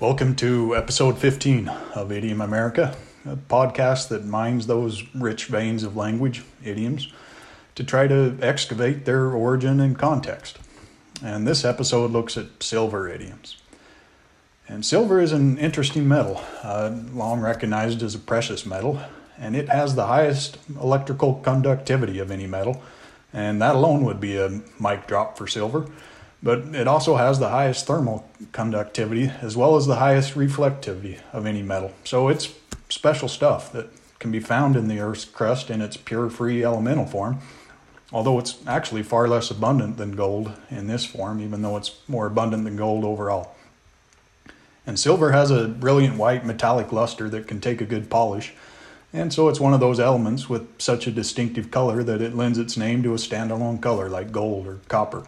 Welcome to episode 15 of Idiom America, a podcast that mines those rich veins of language, idioms, to try to excavate their origin and context. And this episode looks at silver idioms. And silver is an interesting metal, uh, long recognized as a precious metal, and it has the highest electrical conductivity of any metal, and that alone would be a mic drop for silver. But it also has the highest thermal conductivity as well as the highest reflectivity of any metal. So it's special stuff that can be found in the Earth's crust in its pure free elemental form, although it's actually far less abundant than gold in this form, even though it's more abundant than gold overall. And silver has a brilliant white metallic luster that can take a good polish, and so it's one of those elements with such a distinctive color that it lends its name to a standalone color like gold or copper.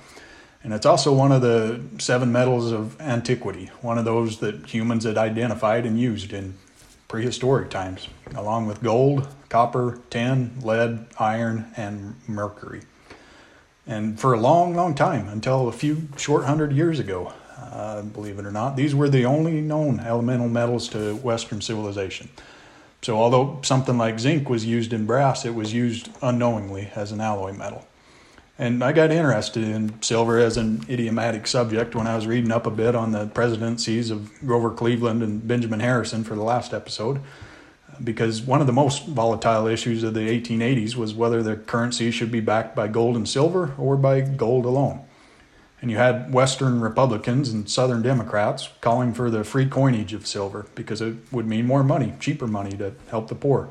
And it's also one of the seven metals of antiquity, one of those that humans had identified and used in prehistoric times, along with gold, copper, tin, lead, iron, and mercury. And for a long, long time, until a few short hundred years ago, uh, believe it or not, these were the only known elemental metals to Western civilization. So, although something like zinc was used in brass, it was used unknowingly as an alloy metal. And I got interested in silver as an idiomatic subject when I was reading up a bit on the presidencies of Grover Cleveland and Benjamin Harrison for the last episode. Because one of the most volatile issues of the 1880s was whether the currency should be backed by gold and silver or by gold alone. And you had Western Republicans and Southern Democrats calling for the free coinage of silver because it would mean more money, cheaper money to help the poor,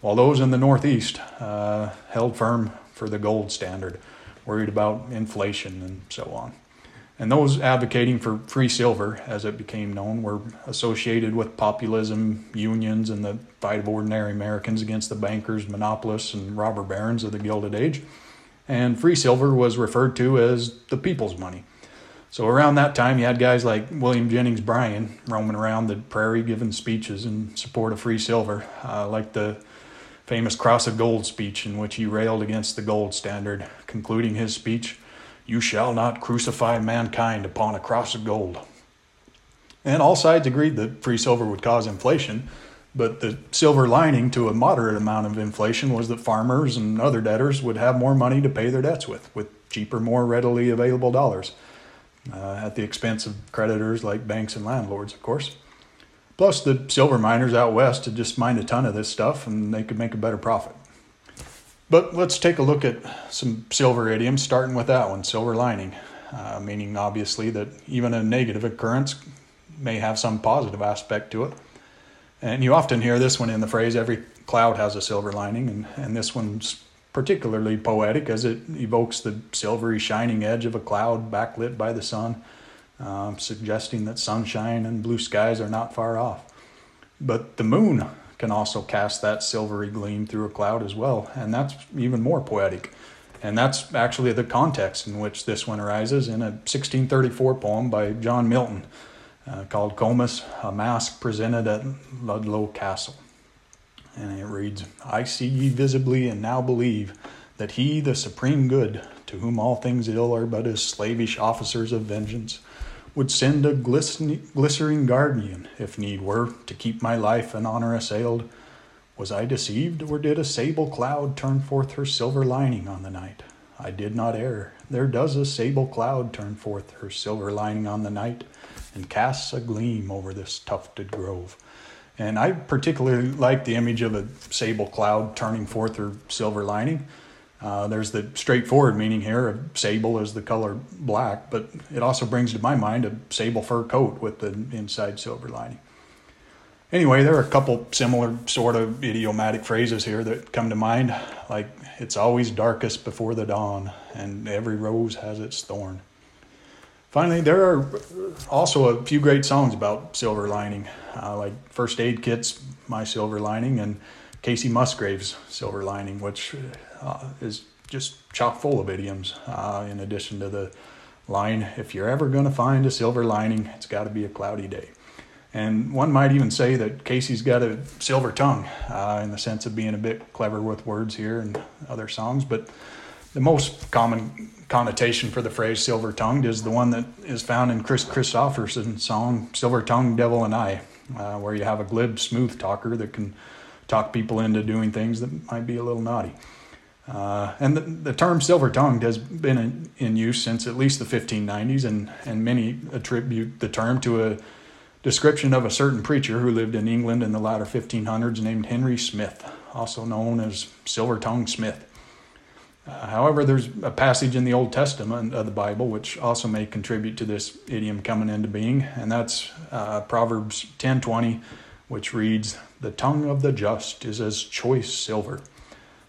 while those in the Northeast uh, held firm for the gold standard worried about inflation and so on. And those advocating for free silver, as it became known, were associated with populism, unions, and the fight of ordinary Americans against the bankers, monopolists, and robber barons of the Gilded Age. And free silver was referred to as the people's money. So around that time, you had guys like William Jennings Bryan roaming around the prairie giving speeches in support of free silver, uh, like the famous Cross of Gold speech in which he railed against the gold standard, concluding his speech, You shall not crucify mankind upon a cross of gold. And all sides agreed that free silver would cause inflation, but the silver lining to a moderate amount of inflation was that farmers and other debtors would have more money to pay their debts with, with cheaper, more readily available dollars, uh, at the expense of creditors like banks and landlords, of course. Plus, the silver miners out west had just mined a ton of this stuff and they could make a better profit. But let's take a look at some silver idioms, starting with that one silver lining, uh, meaning obviously that even a negative occurrence may have some positive aspect to it. And you often hear this one in the phrase, every cloud has a silver lining, and, and this one's particularly poetic as it evokes the silvery shining edge of a cloud backlit by the sun um, suggesting that sunshine and blue skies are not far off. But the moon can also cast that silvery gleam through a cloud as well, and that's even more poetic. And that's actually the context in which this one arises in a 1634 poem by John Milton uh, called Comus, a Masque presented at Ludlow Castle. And it reads I see ye visibly and now believe that he, the supreme good, to whom all things ill are but as slavish officers of vengeance, would send a glistering guardian, if need were, to keep my life and honor assailed. Was I deceived, or did a sable cloud turn forth her silver lining on the night? I did not err. There does a sable cloud turn forth her silver lining on the night, and casts a gleam over this tufted grove. And I particularly like the image of a sable cloud turning forth her silver lining uh, there's the straightforward meaning here of sable is the color black, but it also brings to my mind a sable fur coat with the inside silver lining. Anyway, there are a couple similar sort of idiomatic phrases here that come to mind, like it's always darkest before the dawn, and every rose has its thorn. Finally, there are also a few great songs about silver lining, uh, like First Aid Kit's My Silver Lining and Kacey Musgraves' Silver Lining, which uh, is just chock full of idioms. Uh, in addition to the line, if you're ever going to find a silver lining, it's got to be a cloudy day. And one might even say that Kacey's got a silver tongue uh, in the sense of being a bit clever with words here and other songs. But The most common connotation for the phrase silver tongued is the one that is found in Kris Kristofferson's song Silver Tongued Devil and I, uh, where you have a glib, smooth talker that can talk people into doing things that might be a little naughty. Uh, and the, the, term silver tongued has been in, in, use since at least the 1590s, and, and many attribute the term to a description of a certain preacher who lived in England in the latter 1500s named Henry Smith, also known as Silver Tongue Smith. Uh, however, there's a passage in the Old Testament of the Bible which also may contribute to this idiom coming into being, and that's uh, Proverbs 10:20, which reads, "The tongue of the just is as choice silver."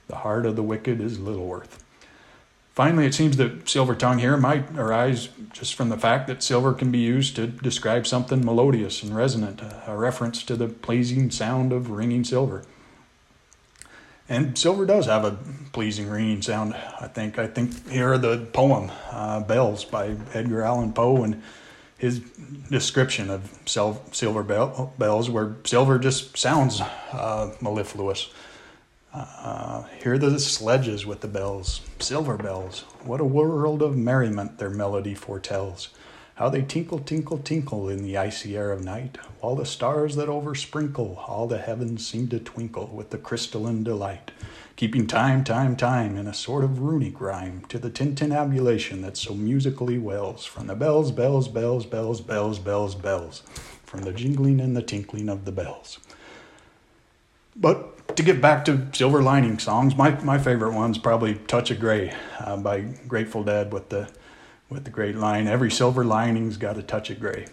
The heart of the wicked is little worth. Finally, it seems that silver tongue here might arise just from the fact that silver can be used to describe something melodious and resonant, a reference to the pleasing sound of ringing silver. And silver does have a pleasing ringing sound, I think. I think here the poem, uh, Bells by Edgar Allan Poe, and his description of silver bells, where silver just sounds uh, mellifluous. Uh, hear the sledges with the bells, silver bells. What a world of merriment their melody foretells. How they tinkle, tinkle, tinkle in the icy air of night, while the stars that oversprinkle all the heavens seem to twinkle with the crystalline delight, keeping time, time, time in a sort of runic rhyme to the tintinnabulation that so musically wells from the bells, bells, bells, bells, bells, bells, bells, from the jingling and the tinkling of the bells. But to get back to silver lining songs, my, my favorite one's probably "Touch of Gray" uh, by Grateful Dead with the with the great line, "Every silver lining's got a touch of gray."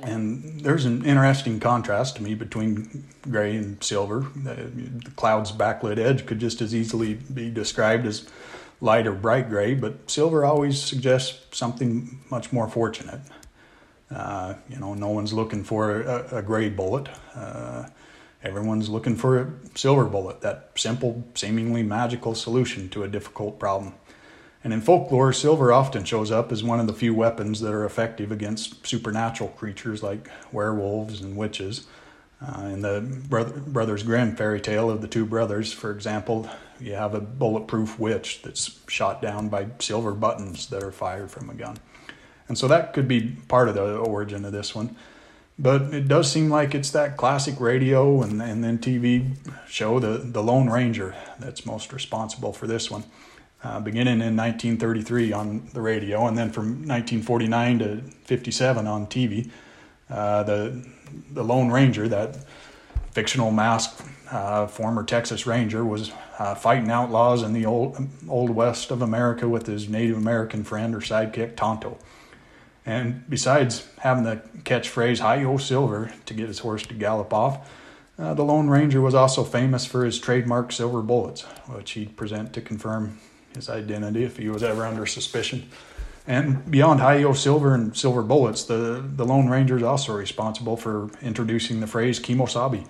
And there's an interesting contrast to me between gray and silver. The, cloud's backlit edge could just as easily be described as light or bright gray, but silver always suggests something much more fortunate. Uh, you know, no one's looking for a, a gray bullet. Uh, Everyone's looking for a silver bullet, that simple, seemingly magical solution to a difficult problem. And in folklore, silver often shows up as one of the few weapons that are effective against supernatural creatures like werewolves and witches. Uh, in the Brother, Brothers Grimm fairy tale of the two brothers, for example, you have a bulletproof witch that's shot down by silver buttons that are fired from a gun. And so that could be part of the origin of this one. But it does seem like it's that classic radio and, and then TV show, the, the Lone Ranger, that's most responsible for this one. Uh, beginning in 1933 on the radio, and then from 1949 to 57 on TV. Uh, the the Lone Ranger, that fictional masked uh, former Texas Ranger, was uh, fighting outlaws in the old old west of America with his Native American friend or sidekick Tonto. And besides having the catchphrase "Hi Yo Silver" to get his horse to gallop off, uh, the Lone Ranger was also famous for his trademark silver bullets, which he'd present to confirm his identity if he was ever under suspicion. And beyond Hi Yo Silver and silver bullets, the, the Lone Ranger is also responsible for introducing the phrase "Kemosabe"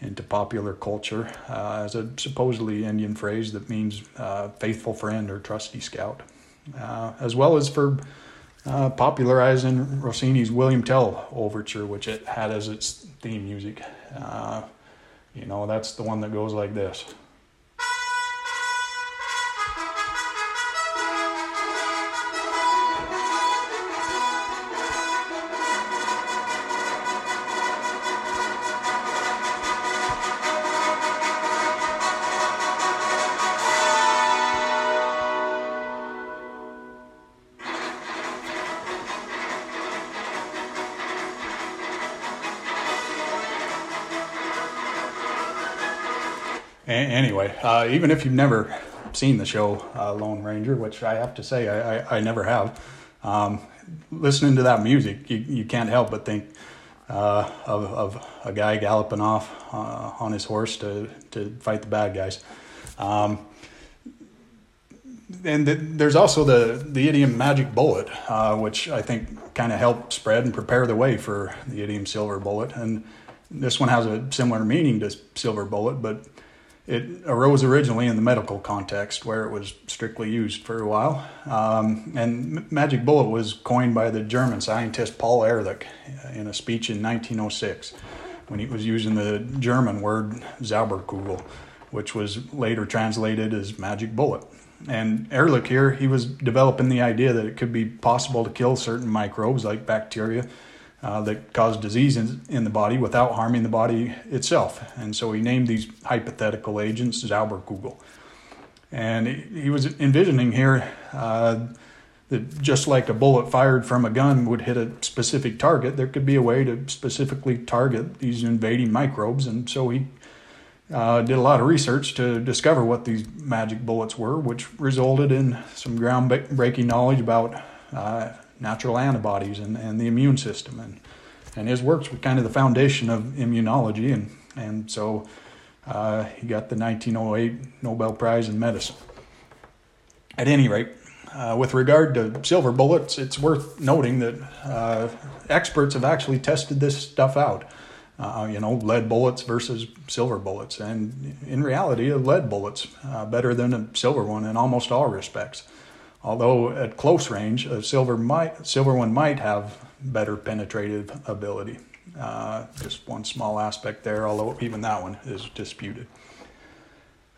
into popular culture uh, as a supposedly Indian phrase that means uh, faithful friend or trusty scout, uh, as well as for uh, popularizing Rossini's William Tell overture, which it had as its theme music. Uh, you know, that's the one that goes like this. Anyway, uh, even if you've never seen the show uh, Lone Ranger, which I have to say I, I, I never have, um, listening to that music, you, you can't help but think uh, of, of a guy galloping off uh, on his horse to, to fight the bad guys. Um, and the, there's also the, the idiom magic bullet, uh, which I think kind of helped spread and prepare the way for the idiom silver bullet. And this one has a similar meaning to silver bullet, but it arose originally in the medical context where it was strictly used for a while. Um, and magic bullet was coined by the German scientist Paul Ehrlich in a speech in 1906 when he was using the German word Zauberkugel, which was later translated as magic bullet. And Ehrlich here, he was developing the idea that it could be possible to kill certain microbes like bacteria uh, that cause disease in, in, the body without harming the body itself. And so he named these hypothetical agents Zauberkugel. And he, he was envisioning here uh, that just like a bullet fired from a gun would hit a specific target, there could be a way to specifically target these invading microbes. And so he uh, did a lot of research to discover what these magic bullets were, which resulted in some groundbreaking knowledge about uh, natural antibodies and, and the immune system. And, and his works were kind of the foundation of immunology. And, and so uh, he got the 1908 Nobel Prize in Medicine. At any rate, uh, with regard to silver bullets, it's worth noting that uh, experts have actually tested this stuff out uh, you know, lead bullets versus silver bullets. And in reality, a lead bullet's uh, better than a silver one in almost all respects. Although at close range, a silver might silver one might have better penetrative ability. Uh, just one small aspect there, although even that one is disputed.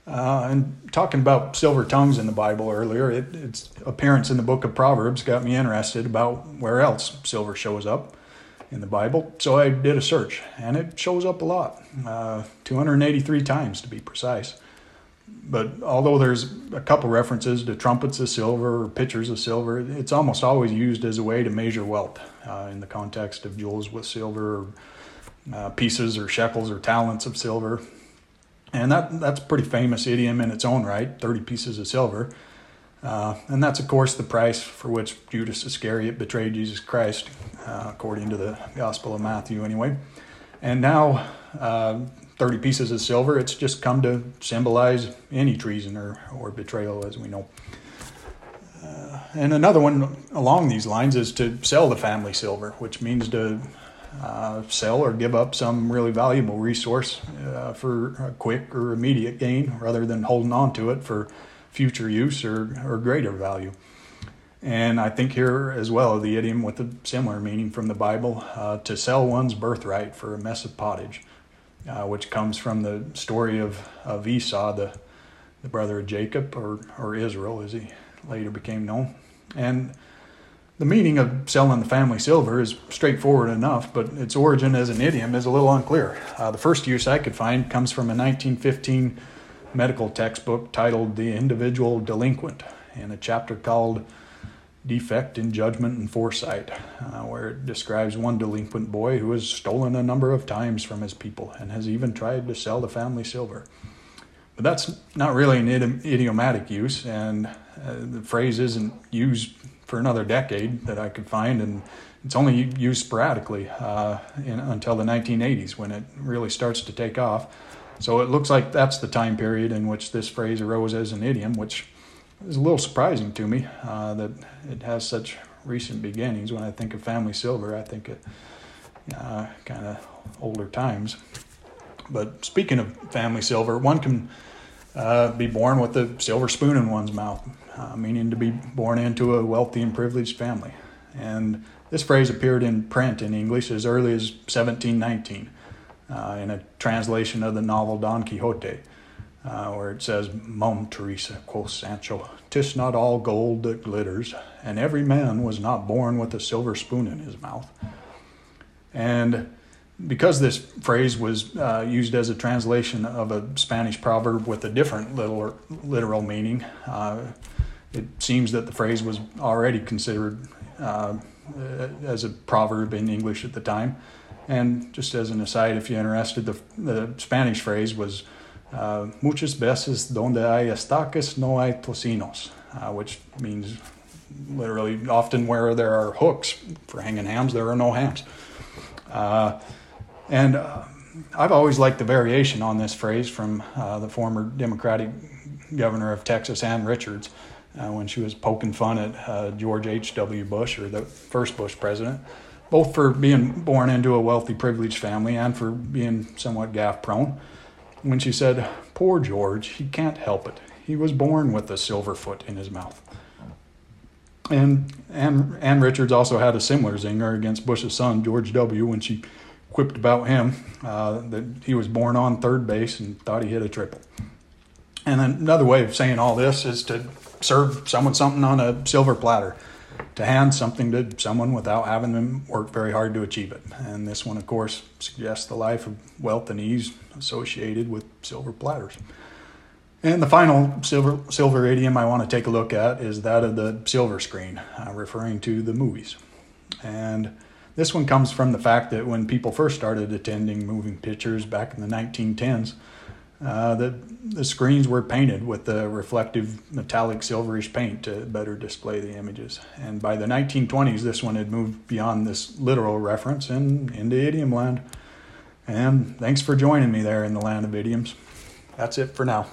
Uh, and talking about silver tongues in the Bible earlier, it, its appearance in the book of Proverbs got me interested about where else silver shows up in the Bible. So I did a search, and it shows up a lot, uh, 283 times to be precise. But although there's a couple references to trumpets of silver or pitchers of silver, it's almost always used as a way to measure wealth uh, in the context of jewels with silver, or, uh, pieces or shekels or talents of silver. And that, that's a pretty famous idiom in its own right 30 pieces of silver. Uh, and that's, of course, the price for which Judas Iscariot betrayed Jesus Christ, uh, according to the Gospel of Matthew, anyway. And now, uh, 30 pieces of silver, it's just come to symbolize any treason or, or betrayal, as we know. Uh, and another one along these lines is to sell the family silver, which means to uh, sell or give up some really valuable resource uh, for a quick or immediate gain rather than holding on to it for future use or, or greater value. And I think here as well the idiom with a similar meaning from the Bible uh, to sell one's birthright for a mess of pottage, uh, which comes from the story of, of Esau, the, the brother of Jacob, or, or Israel as he later became known. And the meaning of selling the family silver is straightforward enough, but its origin as an idiom is a little unclear. Uh, the first use I could find comes from a 1915 medical textbook titled The Individual Delinquent in a chapter called Defect in Judgment and Foresight, uh, where it describes one delinquent boy who has stolen a number of times from his people and has even tried to sell the family silver. But that's not really an idiomatic use, and uh, the phrase isn't used for another decade that I could find, and it's only used sporadically uh, in, until the 1980s when it really starts to take off. So it looks like that's the time period in which this phrase arose as an idiom, which is a little surprising to me uh, that it has such recent beginnings. When I think of family silver, I think of uh, kind of older times. But speaking of family silver, one can uh, be born with a silver spoon in one's mouth, uh, meaning to be born into a wealthy and privileged family. And this phrase appeared in print in English as early as 1719 uh, in a translation of the novel Don Quixote, uh, where it says, Mum Teresa, quoth Sancho, tis not all gold that glitters, and every man was not born with a silver spoon in his mouth. And because this phrase was uh, used as a translation of a Spanish proverb with a different little, literal meaning, uh, it seems that the phrase was already considered uh, as a proverb in English at the time. And just as an aside, if you're interested, the, the Spanish phrase was uh, muchas veces donde hay estacas no hay tocinos, uh, which means literally often where there are hooks for hanging hams, there are no hams. Uh, and uh, I've always liked the variation on this phrase from uh, the former Democratic governor of Texas, Ann Richards, uh, when she was poking fun at George H.W. Bush, or the first Bush president both for being born into a wealthy, privileged family and for being somewhat gaffe prone. When she said, Poor George, he can't help it. He was born with a silver foot in his mouth. And Ann, Ann Richards also had a similar zinger against Bush's son, George W., when she quipped about him uh, that he was born on third base and thought he hit a triple. And another way of saying all this is to serve someone something on a silver platter, to hand something to someone without having them work very hard to achieve it. And this one, of course, suggests the life of wealth and ease associated with silver platters. And the final silver, silver idiom I want to take a look at is that of the silver screen, uh, referring to the movies. And this one comes from the fact that when people first started attending moving pictures back in the 1910s, uh, the, the screens were painted with the reflective metallic silverish paint to better display the images. And by the 1920s, this one had moved beyond this literal reference and into idiom land. And thanks for joining me there in the land of idioms. That's it for now.